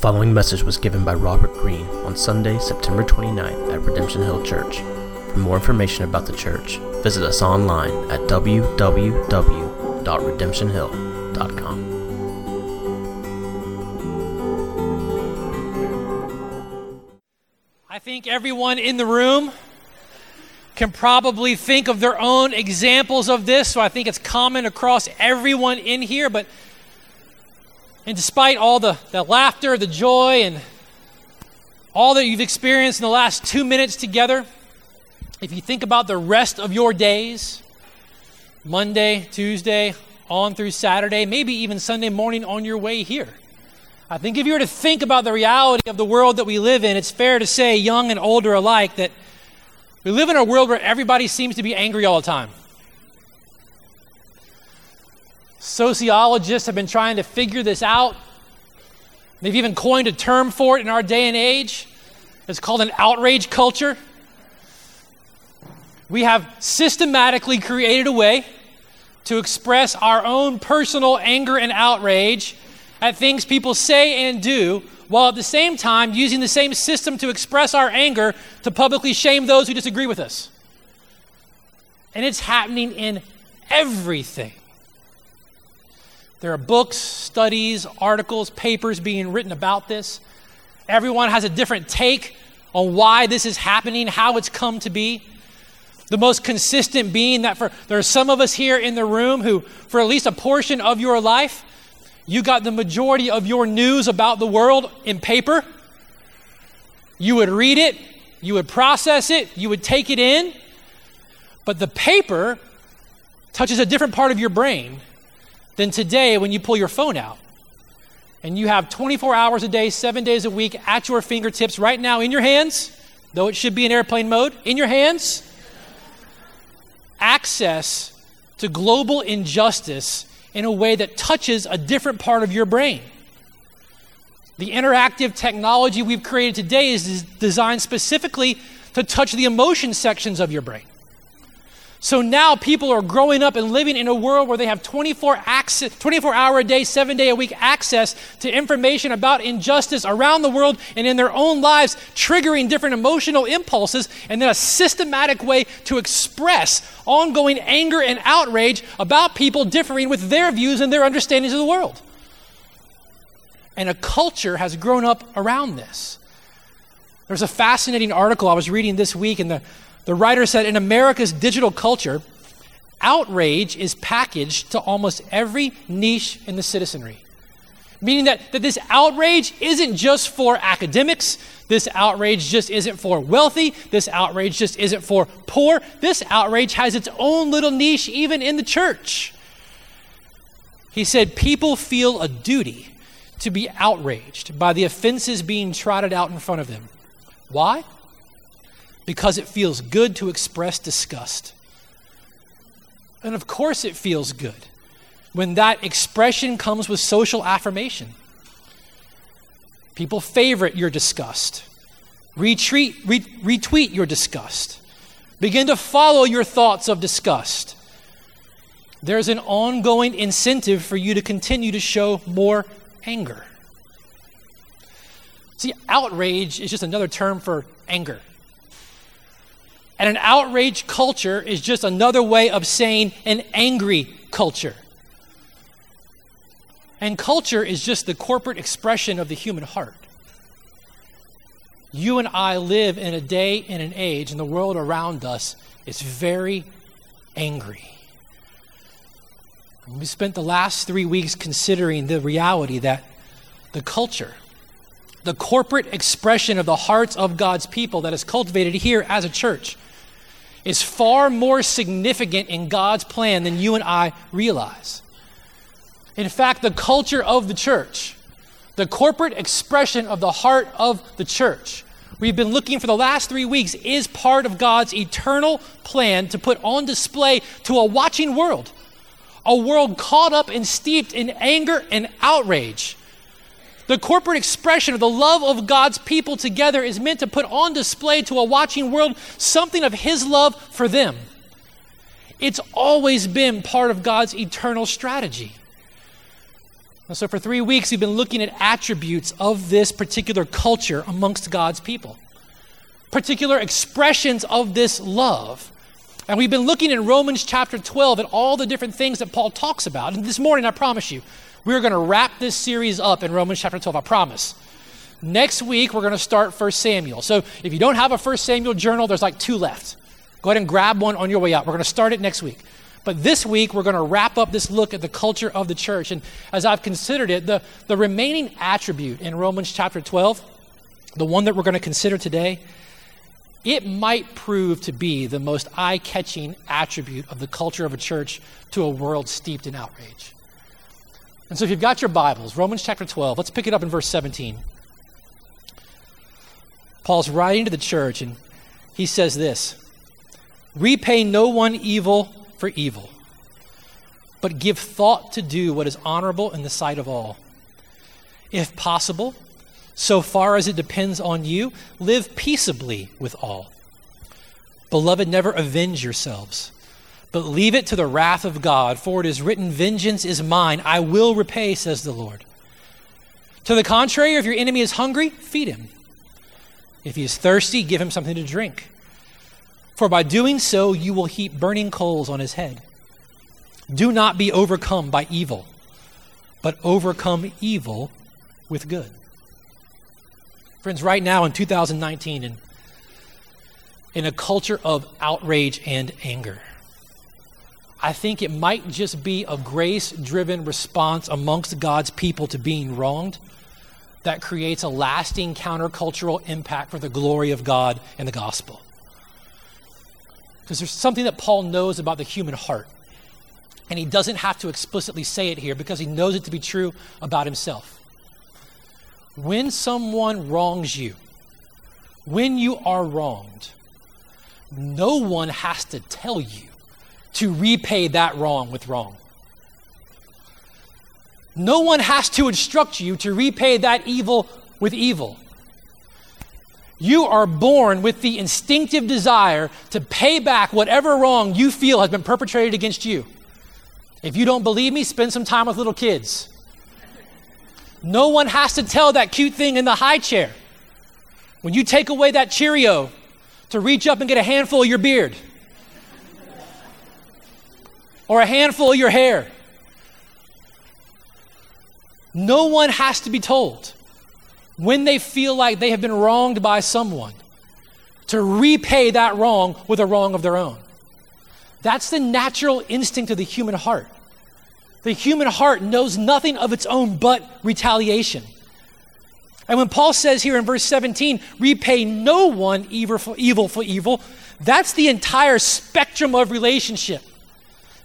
following message was given by Robert Greene on Sunday, September 29th at Redemption Hill Church. For more information about the church, visit us online at www.redemptionhill.com. I think everyone in the room can probably think of their own examples of this, so I think it's common across everyone in here, but and despite all the, the laughter, the joy, and all that you've experienced in the last two minutes together, if you think about the rest of your days, Monday, Tuesday, on through Saturday, maybe even Sunday morning on your way here, I think if you were to think about the reality of the world that we live in, it's fair to say, young and older alike, that we live in a world where everybody seems to be angry all the time. Sociologists have been trying to figure this out. They've even coined a term for it in our day and age. It's called an outrage culture. We have systematically created a way to express our own personal anger and outrage at things people say and do, while at the same time using the same system to express our anger to publicly shame those who disagree with us. And it's happening in everything. There are books, studies, articles, papers being written about this. Everyone has a different take on why this is happening, how it's come to be. The most consistent being that for there are some of us here in the room who, for at least a portion of your life, you got the majority of your news about the world in paper. You would read it, you would process it, you would take it in. But the paper touches a different part of your brain than today when you pull your phone out and you have 24 hours a day, seven days a week at your fingertips right now in your hands, though it should be in airplane mode, in your hands, access to global injustice in a way that touches a different part of your brain. The interactive technology we've created today is designed specifically to touch the emotion sections of your brain. So now people are growing up and living in a world where they have 24, access, 24 hour a day, seven day a week access to information about injustice around the world and in their own lives, triggering different emotional impulses, and then a systematic way to express ongoing anger and outrage about people differing with their views and their understandings of the world. And a culture has grown up around this. There's a fascinating article I was reading this week in the the writer said in America's digital culture, outrage is packaged to almost every niche in the citizenry. Meaning that, that this outrage isn't just for academics, this outrage just isn't for wealthy, this outrage just isn't for poor, this outrage has its own little niche even in the church. He said, People feel a duty to be outraged by the offenses being trotted out in front of them. Why? Because it feels good to express disgust. And of course, it feels good when that expression comes with social affirmation. People favorite your disgust, retweet, re- retweet your disgust, begin to follow your thoughts of disgust. There's an ongoing incentive for you to continue to show more anger. See, outrage is just another term for anger. And an outraged culture is just another way of saying an angry culture. And culture is just the corporate expression of the human heart. You and I live in a day and an age, and the world around us is very angry. We spent the last three weeks considering the reality that the culture, the corporate expression of the hearts of God's people that is cultivated here as a church, is far more significant in God's plan than you and I realize. In fact, the culture of the church, the corporate expression of the heart of the church, we've been looking for the last three weeks, is part of God's eternal plan to put on display to a watching world. A world caught up and steeped in anger and outrage the corporate expression of the love of God's people together is meant to put on display to a watching world something of His love for them. It's always been part of God's eternal strategy. so, for three weeks, we've been looking at attributes of this particular culture amongst God's people, particular expressions of this love. And we've been looking in Romans chapter 12 at all the different things that Paul talks about. And this morning, I promise you, we're going to wrap this series up in Romans chapter 12. I promise. Next week, we're going to start 1 Samuel. So if you don't have a 1 Samuel journal, there's like two left. Go ahead and grab one on your way out. We're going to start it next week. But this week, we're going to wrap up this look at the culture of the church. And as I've considered it, the, the remaining attribute in Romans chapter 12, the one that we're going to consider today, it might prove to be the most eye catching attribute of the culture of a church to a world steeped in outrage. And so, if you've got your Bibles, Romans chapter 12, let's pick it up in verse 17. Paul's writing to the church, and he says this Repay no one evil for evil, but give thought to do what is honorable in the sight of all. If possible, so far as it depends on you, live peaceably with all. Beloved, never avenge yourselves, but leave it to the wrath of God, for it is written, Vengeance is mine, I will repay, says the Lord. To the contrary, if your enemy is hungry, feed him. If he is thirsty, give him something to drink for by doing so you will heap burning coals on his head. Do not be overcome by evil, but overcome evil with good. Friends, right now in 2019, in, in a culture of outrage and anger, I think it might just be a grace driven response amongst God's people to being wronged that creates a lasting countercultural impact for the glory of God and the gospel. Because there's something that Paul knows about the human heart. And he doesn't have to explicitly say it here because he knows it to be true about himself. When someone wrongs you, when you are wronged, no one has to tell you to repay that wrong with wrong. No one has to instruct you to repay that evil with evil. You are born with the instinctive desire to pay back whatever wrong you feel has been perpetrated against you. If you don't believe me, spend some time with little kids. No one has to tell that cute thing in the high chair when you take away that Cheerio to reach up and get a handful of your beard or a handful of your hair. No one has to be told when they feel like they have been wronged by someone to repay that wrong with a wrong of their own. That's the natural instinct of the human heart. The human heart knows nothing of its own but retaliation. And when Paul says here in verse 17, repay no one evil for evil, for evil that's the entire spectrum of relationship.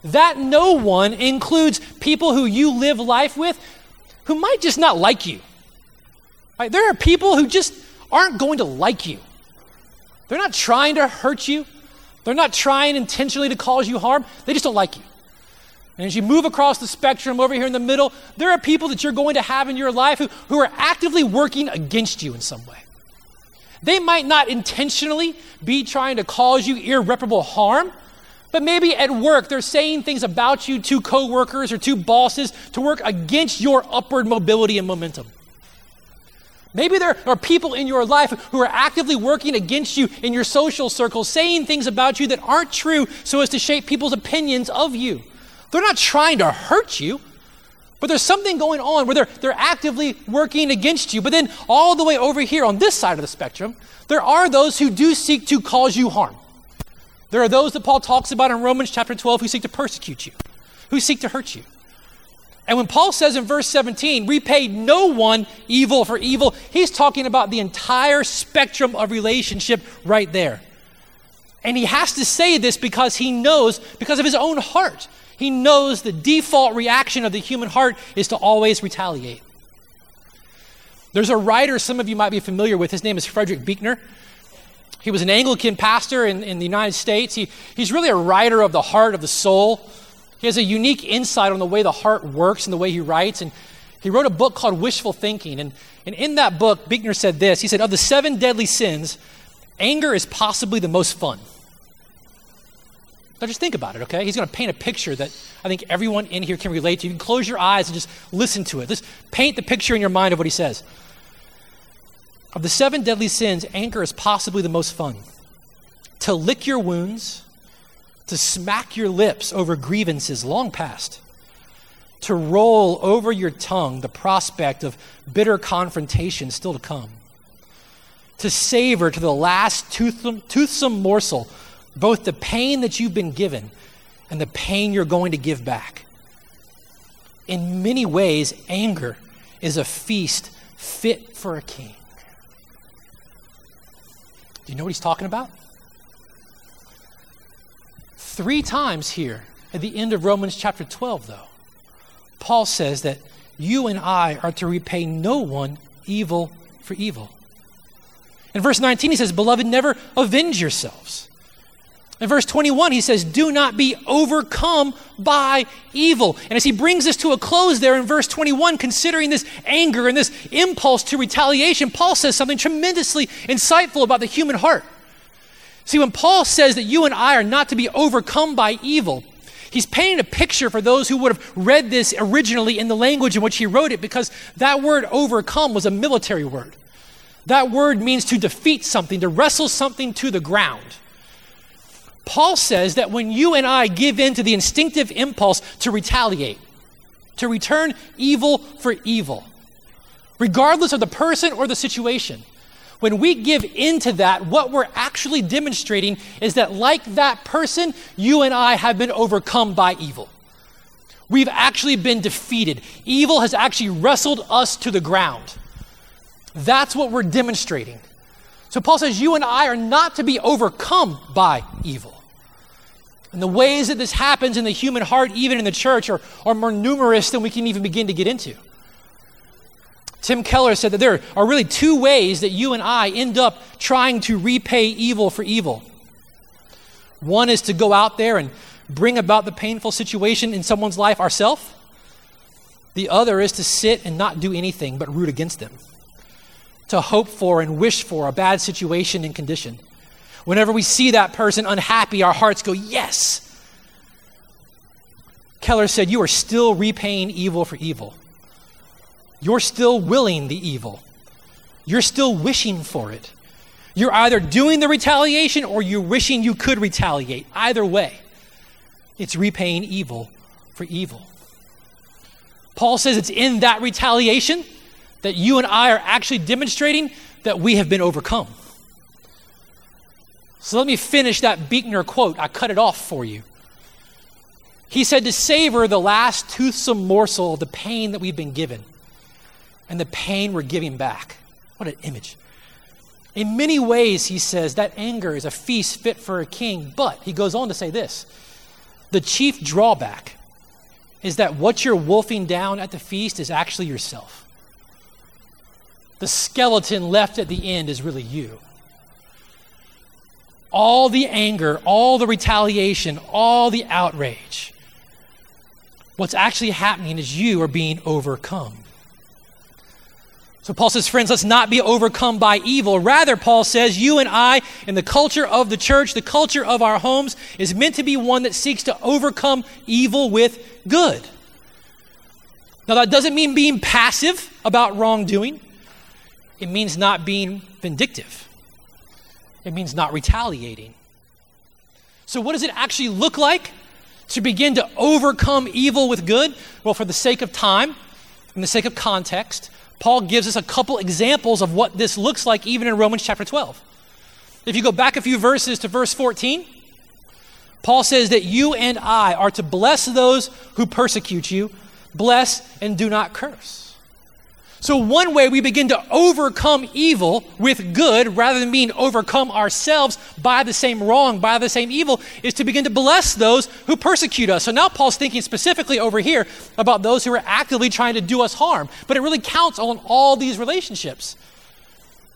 That no one includes people who you live life with who might just not like you. Right? There are people who just aren't going to like you. They're not trying to hurt you. They're not trying intentionally to cause you harm. They just don't like you. And as you move across the spectrum over here in the middle, there are people that you're going to have in your life who, who are actively working against you in some way. They might not intentionally be trying to cause you irreparable harm, but maybe at work they're saying things about you to coworkers or to bosses to work against your upward mobility and momentum. Maybe there are people in your life who are actively working against you in your social circles, saying things about you that aren't true so as to shape people's opinions of you. They're not trying to hurt you, but there's something going on where they're, they're actively working against you. But then, all the way over here on this side of the spectrum, there are those who do seek to cause you harm. There are those that Paul talks about in Romans chapter 12 who seek to persecute you, who seek to hurt you. And when Paul says in verse 17, repay no one evil for evil, he's talking about the entire spectrum of relationship right there. And he has to say this because he knows, because of his own heart, he knows the default reaction of the human heart is to always retaliate. There's a writer some of you might be familiar with. His name is Frederick Buechner. He was an Anglican pastor in, in the United States. He, he's really a writer of the heart, of the soul. He has a unique insight on the way the heart works and the way he writes. And he wrote a book called Wishful Thinking. And, and in that book, Buechner said this He said, Of the seven deadly sins, anger is possibly the most fun. Now just think about it, okay? He's going to paint a picture that I think everyone in here can relate to. You can close your eyes and just listen to it. Just paint the picture in your mind of what he says. Of the seven deadly sins, anger is possibly the most fun. To lick your wounds, to smack your lips over grievances long past, to roll over your tongue the prospect of bitter confrontation still to come, to savor to the last toothsome, toothsome morsel both the pain that you've been given and the pain you're going to give back. In many ways, anger is a feast fit for a king. Do you know what he's talking about? Three times here at the end of Romans chapter 12, though, Paul says that you and I are to repay no one evil for evil. In verse 19, he says, Beloved, never avenge yourselves in verse 21, he says, Do not be overcome by evil. And as he brings this to a close there in verse 21, considering this anger and this impulse to retaliation, Paul says something tremendously insightful about the human heart. See, when Paul says that you and I are not to be overcome by evil, he's painting a picture for those who would have read this originally in the language in which he wrote it, because that word overcome was a military word. That word means to defeat something, to wrestle something to the ground. Paul says that when you and I give in to the instinctive impulse to retaliate, to return evil for evil, regardless of the person or the situation, when we give into that, what we're actually demonstrating is that, like that person, you and I have been overcome by evil. We've actually been defeated. Evil has actually wrestled us to the ground. That's what we're demonstrating. So Paul says, You and I are not to be overcome by evil. And the ways that this happens in the human heart, even in the church, are, are more numerous than we can even begin to get into. Tim Keller said that there are really two ways that you and I end up trying to repay evil for evil. One is to go out there and bring about the painful situation in someone's life ourselves. The other is to sit and not do anything but root against them to hope for and wish for a bad situation and condition. Whenever we see that person unhappy, our hearts go, Yes. Keller said, You are still repaying evil for evil. You're still willing the evil. You're still wishing for it. You're either doing the retaliation or you're wishing you could retaliate. Either way, it's repaying evil for evil. Paul says it's in that retaliation that you and I are actually demonstrating that we have been overcome. So let me finish that Buechner quote. I cut it off for you. He said to savor the last toothsome morsel of the pain that we've been given and the pain we're giving back. What an image. In many ways, he says, that anger is a feast fit for a king. But he goes on to say this the chief drawback is that what you're wolfing down at the feast is actually yourself the skeleton left at the end is really you. All the anger, all the retaliation, all the outrage. What's actually happening is you are being overcome. So Paul says, friends, let's not be overcome by evil. Rather, Paul says, you and I, in the culture of the church, the culture of our homes, is meant to be one that seeks to overcome evil with good. Now, that doesn't mean being passive about wrongdoing. It means not being vindictive, it means not retaliating. So, what does it actually look like to begin to overcome evil with good? Well, for the sake of time and the sake of context, Paul gives us a couple examples of what this looks like even in Romans chapter 12. If you go back a few verses to verse 14, Paul says that you and I are to bless those who persecute you, bless and do not curse. So, one way we begin to overcome evil with good rather than being overcome ourselves by the same wrong, by the same evil, is to begin to bless those who persecute us. So now Paul's thinking specifically over here about those who are actively trying to do us harm. But it really counts on all these relationships.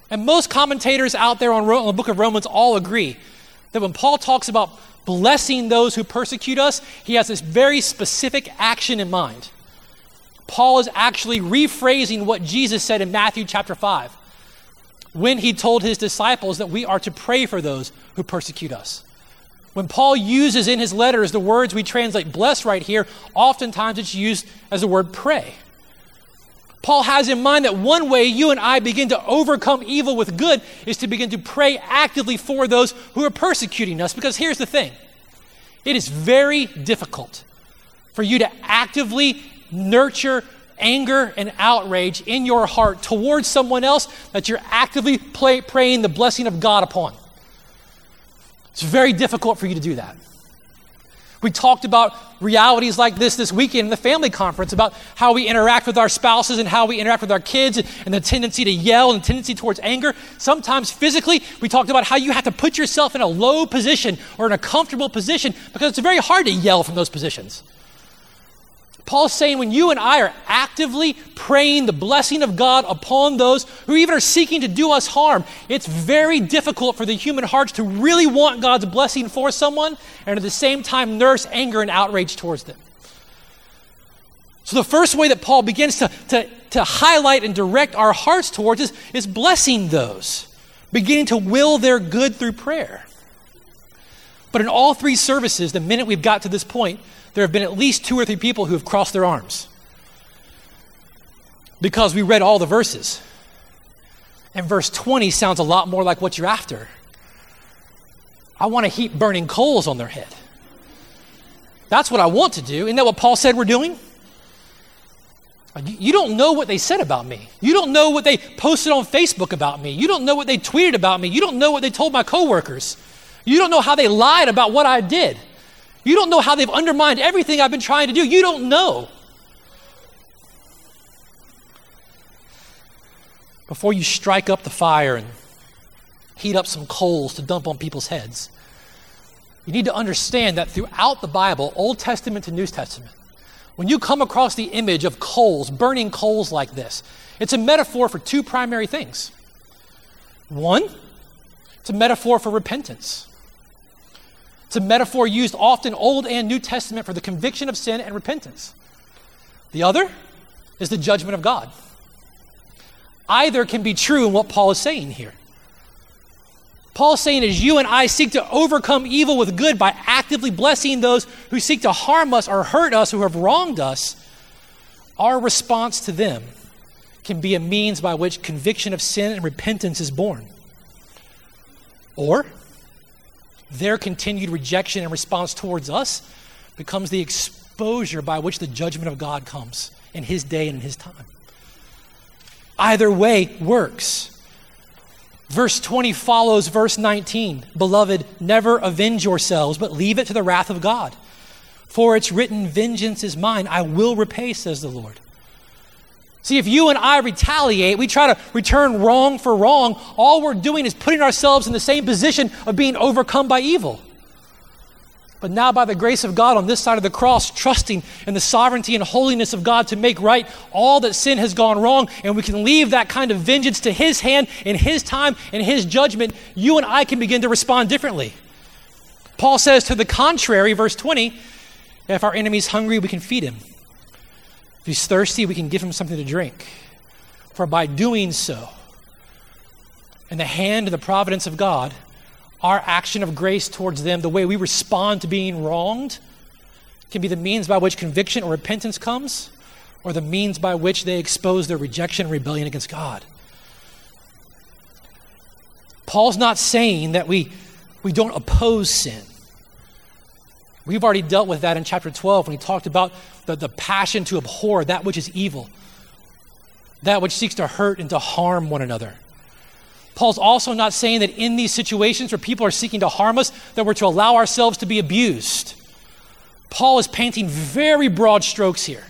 And most commentators out there on, on the book of Romans all agree that when Paul talks about blessing those who persecute us, he has this very specific action in mind. Paul is actually rephrasing what Jesus said in Matthew chapter 5 when he told his disciples that we are to pray for those who persecute us. When Paul uses in his letters the words we translate bless right here, oftentimes it's used as the word pray. Paul has in mind that one way you and I begin to overcome evil with good is to begin to pray actively for those who are persecuting us. Because here's the thing it is very difficult for you to actively nurture anger and outrage in your heart towards someone else that you're actively play, praying the blessing of God upon. It's very difficult for you to do that. We talked about realities like this this weekend in the family conference about how we interact with our spouses and how we interact with our kids and the tendency to yell and the tendency towards anger. Sometimes physically, we talked about how you have to put yourself in a low position or in a comfortable position because it's very hard to yell from those positions. Paul's saying when you and I are actively praying the blessing of God upon those who even are seeking to do us harm, it's very difficult for the human hearts to really want God's blessing for someone and at the same time nurse anger and outrage towards them. So, the first way that Paul begins to, to, to highlight and direct our hearts towards is, is blessing those, beginning to will their good through prayer. But in all three services, the minute we've got to this point, there have been at least two or three people who have crossed their arms because we read all the verses. And verse 20 sounds a lot more like what you're after. I want to heap burning coals on their head. That's what I want to do. Isn't that what Paul said we're doing? You don't know what they said about me. You don't know what they posted on Facebook about me. You don't know what they tweeted about me. You don't know what they told my coworkers. You don't know how they lied about what I did. You don't know how they've undermined everything I've been trying to do. You don't know. Before you strike up the fire and heat up some coals to dump on people's heads, you need to understand that throughout the Bible, Old Testament to New Testament, when you come across the image of coals, burning coals like this, it's a metaphor for two primary things. One, it's a metaphor for repentance. It's a metaphor used often Old and New Testament for the conviction of sin and repentance. The other is the judgment of God. Either can be true in what Paul is saying here. Paul is saying, as you and I seek to overcome evil with good by actively blessing those who seek to harm us or hurt us, who have wronged us, our response to them can be a means by which conviction of sin and repentance is born. Or their continued rejection and response towards us becomes the exposure by which the judgment of God comes in His day and in His time. Either way works. Verse 20 follows verse 19. Beloved, never avenge yourselves, but leave it to the wrath of God. For it's written, Vengeance is mine, I will repay, says the Lord. See, if you and I retaliate, we try to return wrong for wrong, all we're doing is putting ourselves in the same position of being overcome by evil. But now, by the grace of God on this side of the cross, trusting in the sovereignty and holiness of God to make right all that sin has gone wrong, and we can leave that kind of vengeance to His hand in His time and His judgment, you and I can begin to respond differently. Paul says to the contrary, verse 20, if our enemy's hungry, we can feed him. If he's thirsty, we can give him something to drink. For by doing so, in the hand of the providence of God, our action of grace towards them, the way we respond to being wronged, can be the means by which conviction or repentance comes, or the means by which they expose their rejection and rebellion against God. Paul's not saying that we, we don't oppose sin. We've already dealt with that in chapter 12 when he talked about the, the passion to abhor that which is evil, that which seeks to hurt and to harm one another. Paul's also not saying that in these situations where people are seeking to harm us, that we're to allow ourselves to be abused. Paul is painting very broad strokes here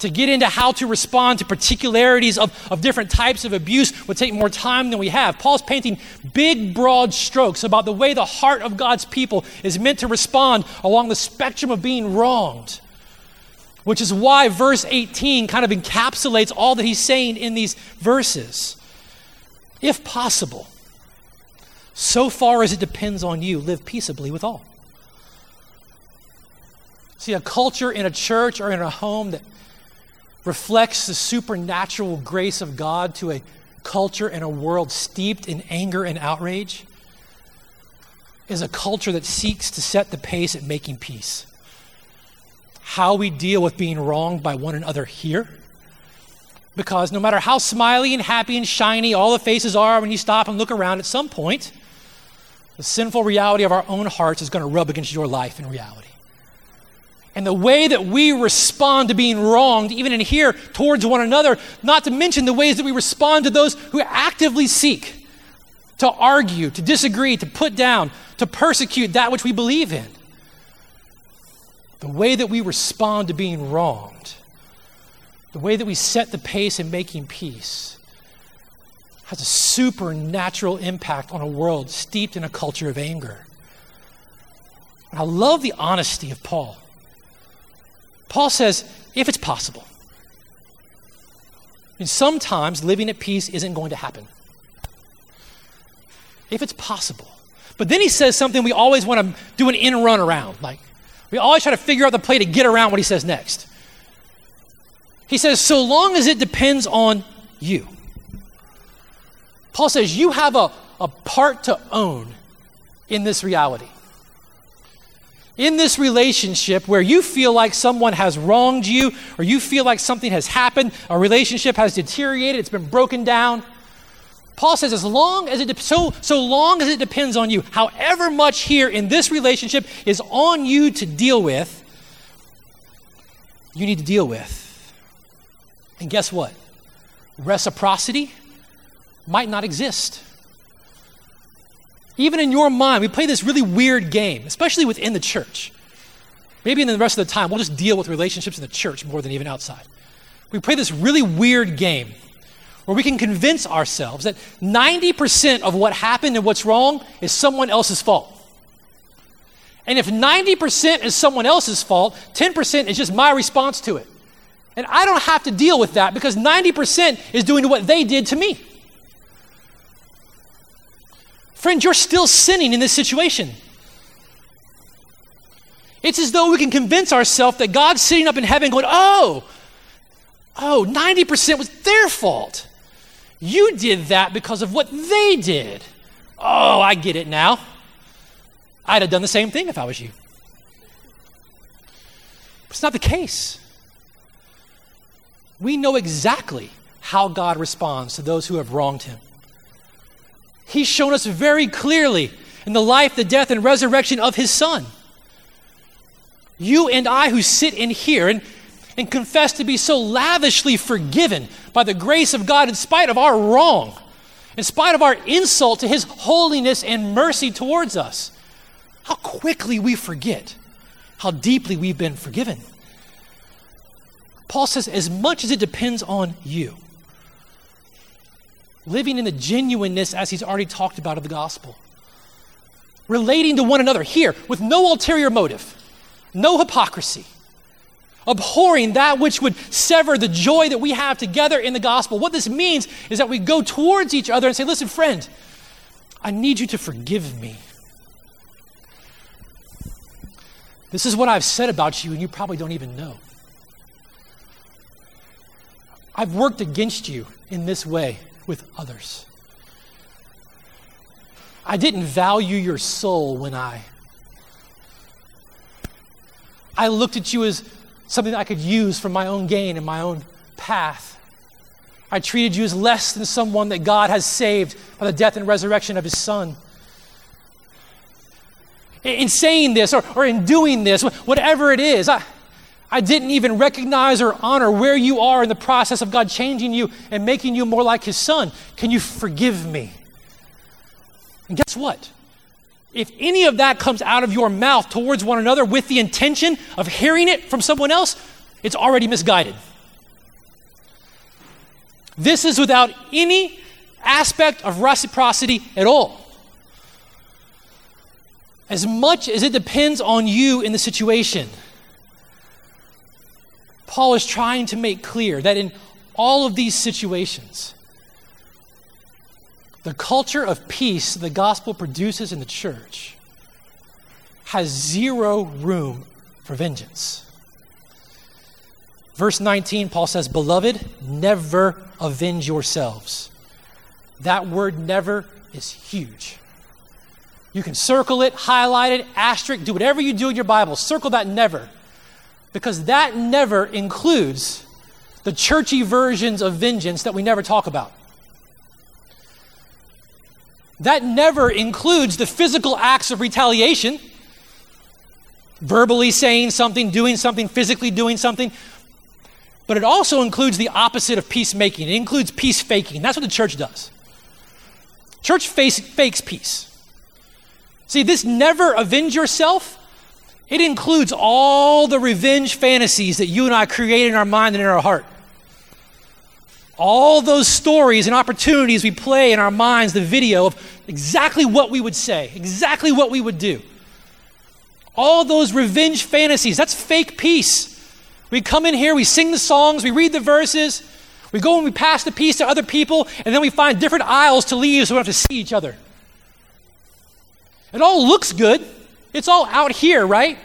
to get into how to respond to particularities of, of different types of abuse would take more time than we have. Paul's painting big, broad strokes about the way the heart of God's people is meant to respond along the spectrum of being wronged. Which is why verse 18 kind of encapsulates all that he's saying in these verses. If possible, so far as it depends on you, live peaceably with all. See, a culture in a church or in a home that reflects the supernatural grace of God to a culture and a world steeped in anger and outrage is a culture that seeks to set the pace at making peace. How we deal with being wronged by one another here. Because no matter how smiley and happy and shiny all the faces are when you stop and look around, at some point, the sinful reality of our own hearts is going to rub against your life in reality. And the way that we respond to being wronged, even in here, towards one another, not to mention the ways that we respond to those who actively seek to argue, to disagree, to put down, to persecute that which we believe in. The way that we respond to being wronged, the way that we set the pace in making peace, has a supernatural impact on a world steeped in a culture of anger. I love the honesty of Paul. Paul says, if it's possible. And sometimes living at peace isn't going to happen if it's possible. But then he says something we always want to do an in and run around. Like, we always try to figure out the play to get around what he says next. He says, so long as it depends on you. Paul says, you have a, a part to own in this reality. In this relationship where you feel like someone has wronged you, or you feel like something has happened, a relationship has deteriorated, it's been broken down Paul says, as long as it de- so, so long as it depends on you, however much here in this relationship is on you to deal with, you need to deal with. And guess what? Reciprocity might not exist. Even in your mind, we play this really weird game, especially within the church. Maybe in the rest of the time, we'll just deal with relationships in the church more than even outside. We play this really weird game where we can convince ourselves that 90% of what happened and what's wrong is someone else's fault. And if 90% is someone else's fault, 10% is just my response to it. And I don't have to deal with that because 90% is doing what they did to me. Friend, you're still sinning in this situation. It's as though we can convince ourselves that God's sitting up in heaven going, oh, oh, 90% was their fault. You did that because of what they did. Oh, I get it now. I'd have done the same thing if I was you. But it's not the case. We know exactly how God responds to those who have wronged him. He's shown us very clearly in the life, the death, and resurrection of his Son. You and I, who sit in here, and and confess to be so lavishly forgiven by the grace of God in spite of our wrong, in spite of our insult to His holiness and mercy towards us. How quickly we forget how deeply we've been forgiven. Paul says, as much as it depends on you, living in the genuineness, as he's already talked about, of the gospel, relating to one another here with no ulterior motive, no hypocrisy abhorring that which would sever the joy that we have together in the gospel. What this means is that we go towards each other and say, Listen, friend, I need you to forgive me. This is what I've said about you, and you probably don't even know. I've worked against you in this way with others. I didn't value your soul when I. I looked at you as something I could use for my own gain and my own path. I treated you as less than someone that God has saved by the death and resurrection of his Son. In saying this or, or in doing this, whatever it is, I, I didn't even recognize or honor where you are in the process of God changing you and making you more like his Son. Can you forgive me? And guess what? If any of that comes out of your mouth towards one another with the intention of hearing it from someone else, it's already misguided. This is without any aspect of reciprocity at all. As much as it depends on you in the situation, Paul is trying to make clear that in all of these situations, the culture of peace the gospel produces in the church has zero room for vengeance. Verse 19, Paul says, Beloved, never avenge yourselves. That word never is huge. You can circle it, highlight it, asterisk, do whatever you do in your Bible. Circle that never. Because that never includes the churchy versions of vengeance that we never talk about. That never includes the physical acts of retaliation, verbally saying something, doing something, physically doing something. But it also includes the opposite of peacemaking. It includes peace faking. That's what the church does. Church face, fakes peace. See, this never avenge yourself, it includes all the revenge fantasies that you and I create in our mind and in our heart. All those stories and opportunities we play in our minds, the video of exactly what we would say, exactly what we would do. All those revenge fantasies, that's fake peace. We come in here, we sing the songs, we read the verses, we go and we pass the peace to other people, and then we find different aisles to leave so we don't have to see each other. It all looks good. It's all out here, right?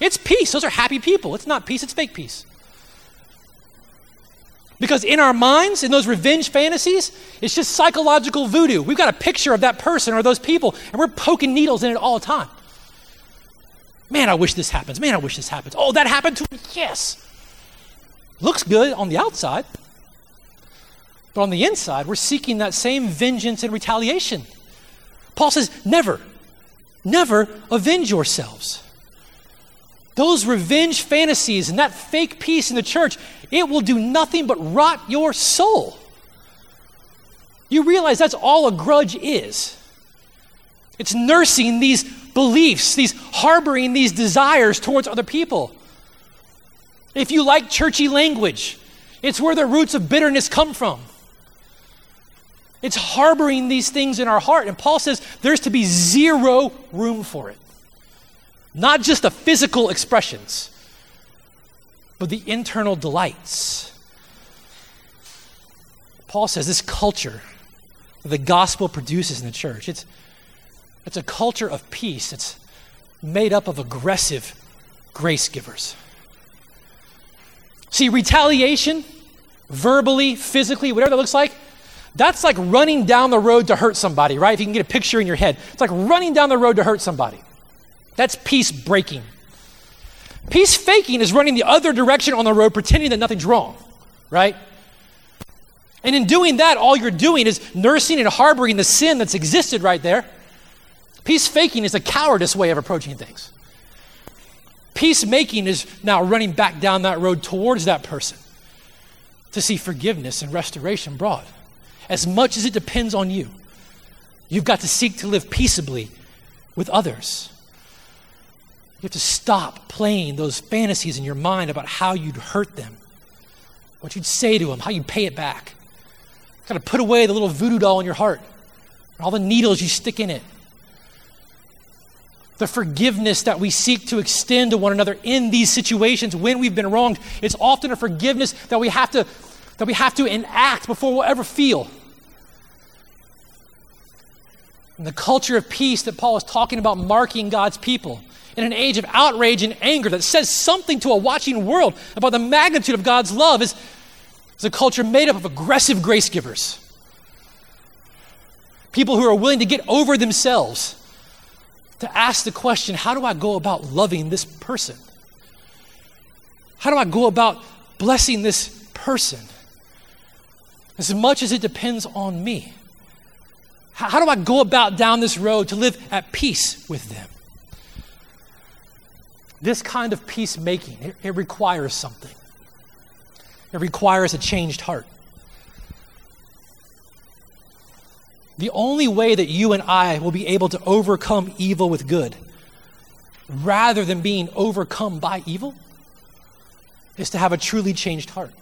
It's peace. Those are happy people. It's not peace, it's fake peace. Because in our minds, in those revenge fantasies, it's just psychological voodoo. We've got a picture of that person or those people, and we're poking needles in it all the time. Man, I wish this happens. Man, I wish this happens. Oh, that happened to me. Yes. Looks good on the outside. But on the inside, we're seeking that same vengeance and retaliation. Paul says, never, never avenge yourselves. Those revenge fantasies and that fake peace in the church, it will do nothing but rot your soul. You realize that's all a grudge is. It's nursing these beliefs, these harboring these desires towards other people. If you like churchy language, it's where the roots of bitterness come from. It's harboring these things in our heart. And Paul says there's to be zero room for it. Not just the physical expressions, but the internal delights. Paul says this culture that the gospel produces in the church, it's, it's a culture of peace. It's made up of aggressive grace givers. See, retaliation, verbally, physically, whatever that looks like, that's like running down the road to hurt somebody, right? If you can get a picture in your head, it's like running down the road to hurt somebody. That's peace breaking. Peace faking is running the other direction on the road, pretending that nothing's wrong, right? And in doing that, all you're doing is nursing and harboring the sin that's existed right there. Peace faking is a cowardice way of approaching things. Peacemaking is now running back down that road towards that person to see forgiveness and restoration brought as much as it depends on you. You've got to seek to live peaceably with others. You have to stop playing those fantasies in your mind about how you'd hurt them, what you'd say to them, how you'd pay it back. You've got to put away the little voodoo doll in your heart, and all the needles you stick in it. The forgiveness that we seek to extend to one another in these situations when we've been wronged, it's often a forgiveness that we have to, that we have to enact before we'll ever feel. And the culture of peace that Paul is talking about marking God's people in an age of outrage and anger that says something to a watching world about the magnitude of God's love is, is a culture made up of aggressive grace givers. People who are willing to get over themselves to ask the question how do I go about loving this person? How do I go about blessing this person? As much as it depends on me. How, do I go about down this road to live at peace with them? This kind of peacemaking, it, it requires something. It requires a changed heart. The only way that you and I will be able to overcome evil with good, rather than being overcome by evil, is to have a truly changed heart.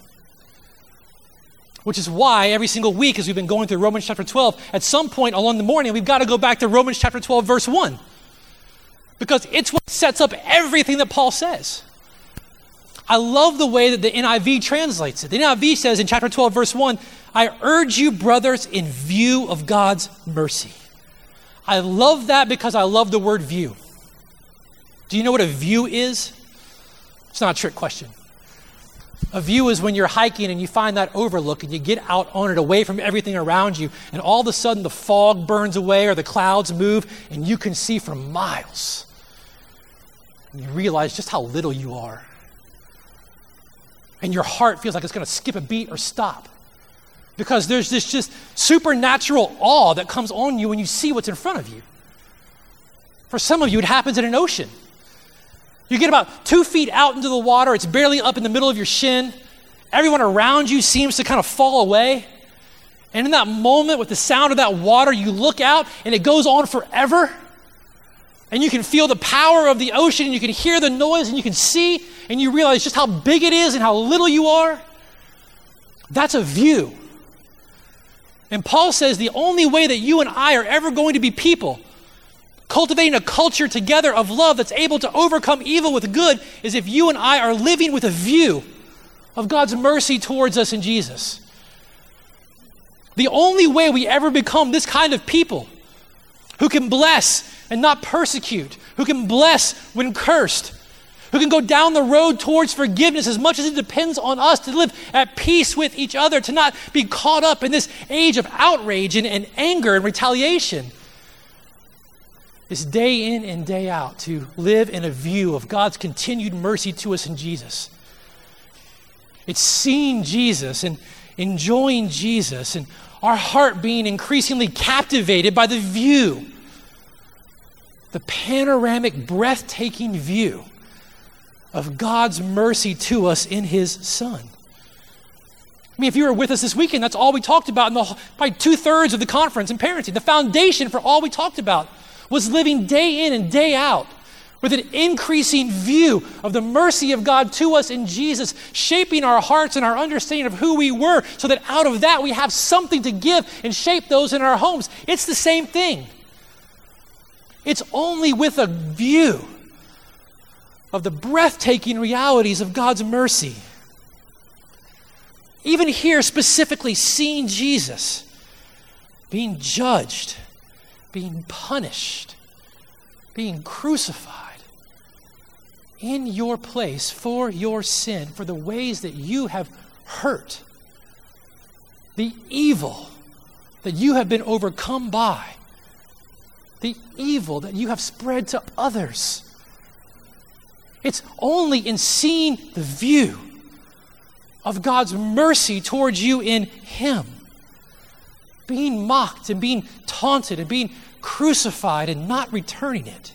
Which is why every single week, as we've been going through Romans chapter 12, at some point along the morning, we've got to go back to Romans chapter 12, verse 1. Because it's what sets up everything that Paul says. I love the way that the NIV translates it. The NIV says in chapter 12, verse 1, I urge you, brothers, in view of God's mercy. I love that because I love the word view. Do you know what a view is? It's not a trick question. A view is when you're hiking and you find that overlook and you get out on it away from everything around you, and all of a sudden the fog burns away or the clouds move and you can see for miles. And you realize just how little you are. And your heart feels like it's going to skip a beat or stop. Because there's this just supernatural awe that comes on you when you see what's in front of you. For some of you, it happens in an ocean. You get about two feet out into the water, it's barely up in the middle of your shin. Everyone around you seems to kind of fall away. And in that moment, with the sound of that water, you look out and it goes on forever. And you can feel the power of the ocean and you can hear the noise and you can see and you realize just how big it is and how little you are. That's a view. And Paul says the only way that you and I are ever going to be people cultivating a culture together of love that's able to overcome evil with good is if you and I are living with a view of God's mercy towards us in Jesus. The only way we ever become this kind of people who can bless and not persecute, who can bless when cursed, who can go down the road towards forgiveness as much as it depends on us to live at peace with each other, to not be caught up in this age of outrage and, and anger and retaliation is day in and day out to live in a view of God's continued mercy to us in Jesus. It's seeing Jesus and enjoying Jesus and our heart being increasingly captivated by the view, the panoramic, breathtaking view of God's mercy to us in His Son. I mean, if you were with us this weekend, that's all we talked about in the by two thirds of the conference in parenting. The foundation for all we talked about was living day in and day out with an increasing view of the mercy of God to us in Jesus, shaping our hearts and our understanding of who we were, so that out of that we have something to give and shape those in our homes. It's the same thing. It's only with a view of the breathtaking realities of God's mercy. Even here, specifically, seeing Jesus being judged being punished, being crucified in your place for your sin, for the ways that you have hurt, the evil that you have been overcome by, the evil that you have spread to others. It's only in seeing the view of God's mercy towards you in Him, being mocked and being taunted and being crucified and not returning it.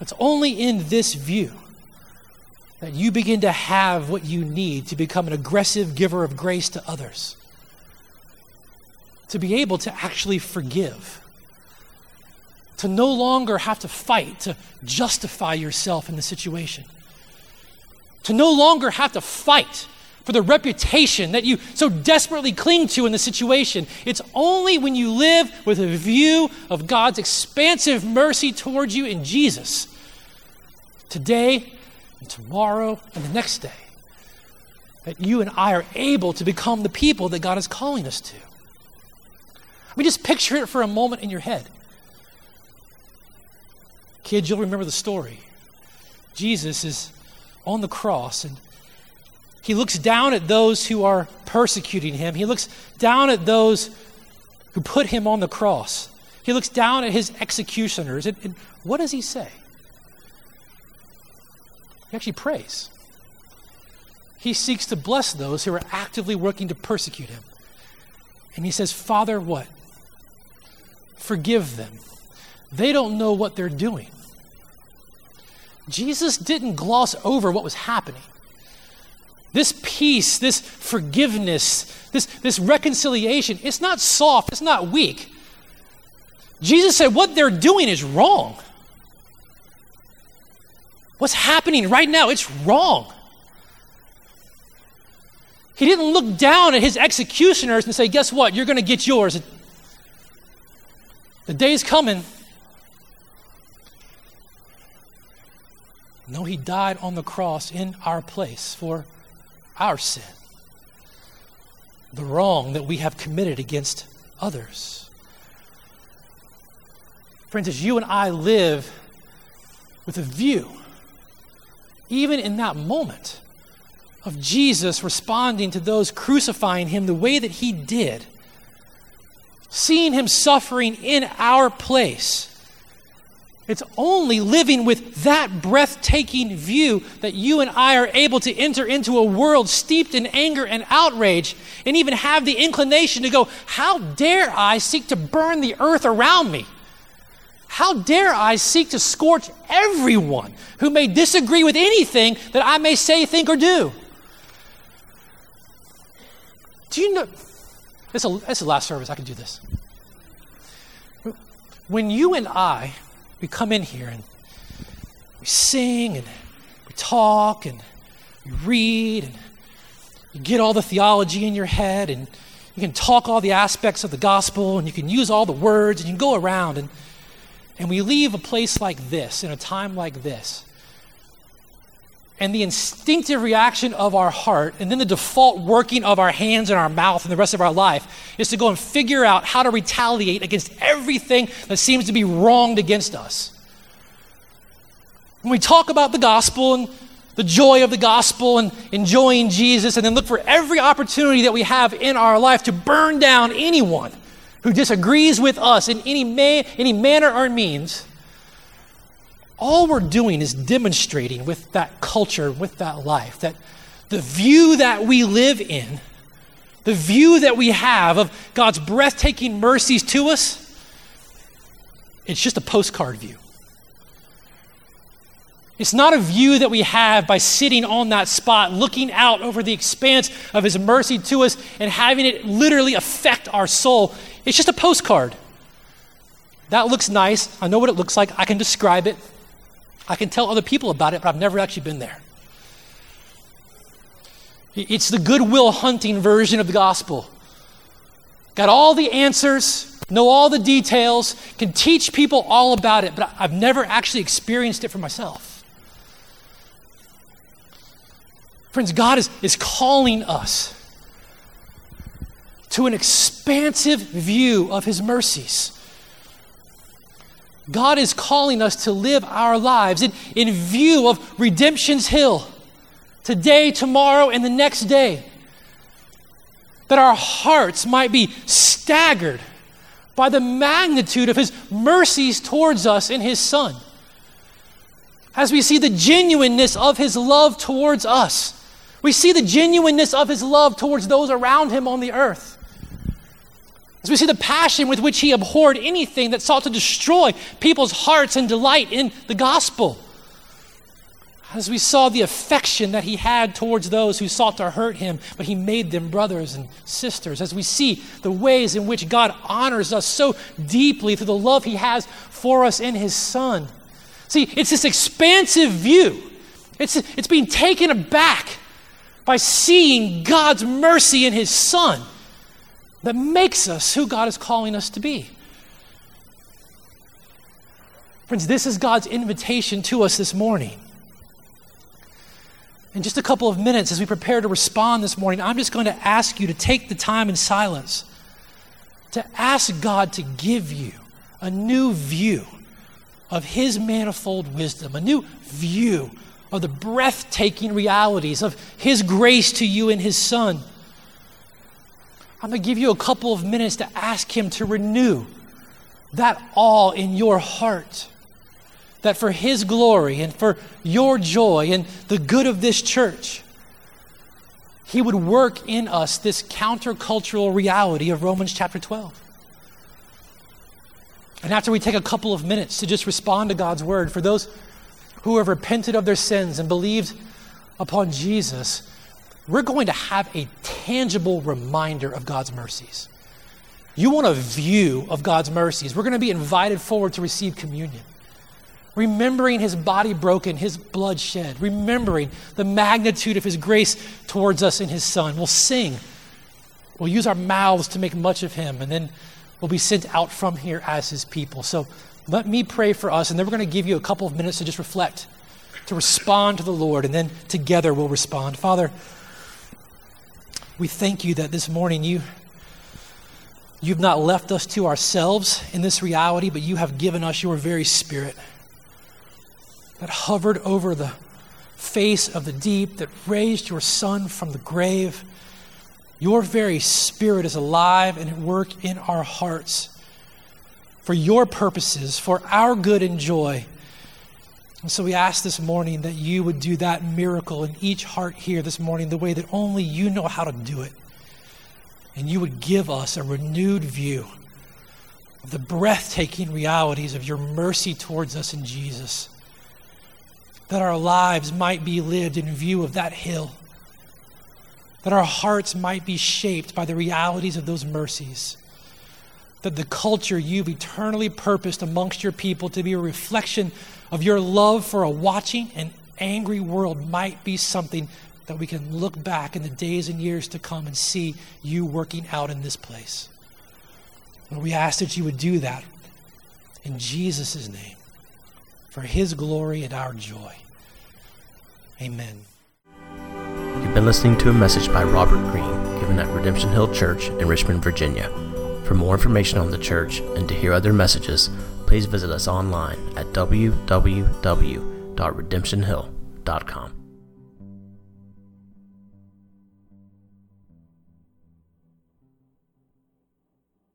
It's only in this view that you begin to have what you need to become an aggressive giver of grace to others, to be able to actually forgive, to no longer have to fight to justify yourself in the situation, to no longer have to fight for the reputation that you so desperately cling to in the situation. It's only when you live with a view of God's expansive mercy towards you in Jesus, today and tomorrow and the next day, that you and I are able to become the people that God is calling us to. I mean, just picture it for a moment in your head. Kids, you'll remember the story. Jesus is on the cross and he looks down at those who are persecuting him. He looks down at those who put him on the cross. He looks down at his executioners. And, and what does he say? He actually prays. He seeks to bless those who are actively working to persecute him. And he says, Father, what? Forgive them. They don't know what they're doing. Jesus didn't gloss over what was happening. This peace, this forgiveness, this, this reconciliation, it's not soft, it's not weak. Jesus said what they're doing is wrong. What's happening right now, it's wrong. He didn't look down at his executioners and say, Guess what? You're going to get yours. The day's coming. No, he died on the cross in our place for our sin, the wrong that we have committed against others. Friends, as you and I live with a view, even in that moment, of Jesus responding to those crucifying him the way that he did, seeing him suffering in our place. It's only living with that breathtaking view that you and I are able to enter into a world steeped in anger and outrage and even have the inclination to go, How dare I seek to burn the earth around me? How dare I seek to scorch everyone who may disagree with anything that I may say, think, or do? Do you know? This is the last service. I can do this. When you and I, we come in here and we sing and we talk and we read and you get all the theology in your head and you can talk all the aspects of the gospel and you can use all the words and you can go around and and we leave a place like this, in a time like this, and the instinctive reaction of our heart, and then the default working of our hands and our mouth and the rest of our life, is to go and figure out how to retaliate against everything that seems to be wronged against us. When we talk about the gospel and the joy of the gospel and enjoying Jesus, and then look for every opportunity that we have in our life to burn down anyone who disagrees with us in any, any manner or means, all we're doing is demonstrating with that culture, with that life, that the view that we live in, the view that we have of God's breathtaking mercies to us, it's just a postcard view. It's not a view that we have by sitting on that spot, looking out over the expanse of His mercy to us and having it literally affect our soul. It's just a postcard. That looks nice. I know what it looks like. I can describe it. I can tell other people about it, but I've never actually been there. It's the Good Will Hunting version of the gospel. Got all the answers, know all the details, can teach people all about it, but I've never actually experienced it for myself. Friends, God is, is calling us to an expansive view of His mercies. God is calling us to live our lives in, in view of redemption's hill, today, tomorrow, and the next day. That our hearts might be staggered by the magnitude of His mercies towards us in His Son. As we see the genuineness of His love towards us we see the genuineness of his love towards those around him on the earth. As we see the passion with which he abhorred anything that sought to destroy people's hearts and delight in the gospel. As we saw the affection that he had towards those who sought to hurt him, but he made them brothers and sisters. As we see the ways in which God honors us so deeply through the love he has for us in his Son. See, it's this expansive view. It's, it's being taken aback by seeing God's mercy in His Son that makes us who God is calling us to be. Friends, this is God's invitation to us this morning. In just a couple of minutes, as we prepare to respond this morning, I'm just going to ask you to take the time in silence to ask God to give you a new view of His manifold wisdom, a new view of the breathtaking realities of His grace to you in His Son. I'm going to give you a couple of minutes to ask Him to renew that awe in your heart. That for His glory and for your joy and the good of this church, He would work in us this countercultural reality of Romans chapter 12. And after we take a couple of minutes to just respond to God's word, for those who have repented of their sins and believed upon Jesus, we're going to have a tangible reminder of God's mercies. You want a view of God's mercies. We're going to be invited forward to receive communion. Remembering his body broken, his blood shed, remembering the magnitude of his grace towards us in his son. We'll sing. We'll use our mouths to make much of him, and then we'll be sent out from here as his people. So let me pray for us, and then we're going to give you a couple of minutes to just reflect, to respond to the Lord, and then together we'll respond. Father, we thank you that this morning you, you've not left us to ourselves in this reality, but you have given us your very spirit that hovered over the face of the deep, that raised your Son from the grave. Your very Spirit is alive and at work in our hearts for your purposes, for our good and joy. And so we ask this morning that you would do that miracle in each heart here this morning the way that only you know how to do it. And you would give us a renewed view of the breathtaking realities of your mercy towards us in Jesus. That our lives might be lived in view of that hill. That our hearts might be shaped by the realities of those mercies that the culture you've eternally purposed amongst your people to be a reflection of your love for a watching and angry world might be something that we can look back in the days and years to come and see you working out in this place. Lord, we ask that you would do that in Jesus' name for his glory and our joy. Amen. You've been listening to a message by Robert Greene given at Redemption Hill Church in Richmond, Virginia. For more information on the church and to hear other messages, please visit us online at www.redemptionhill.com.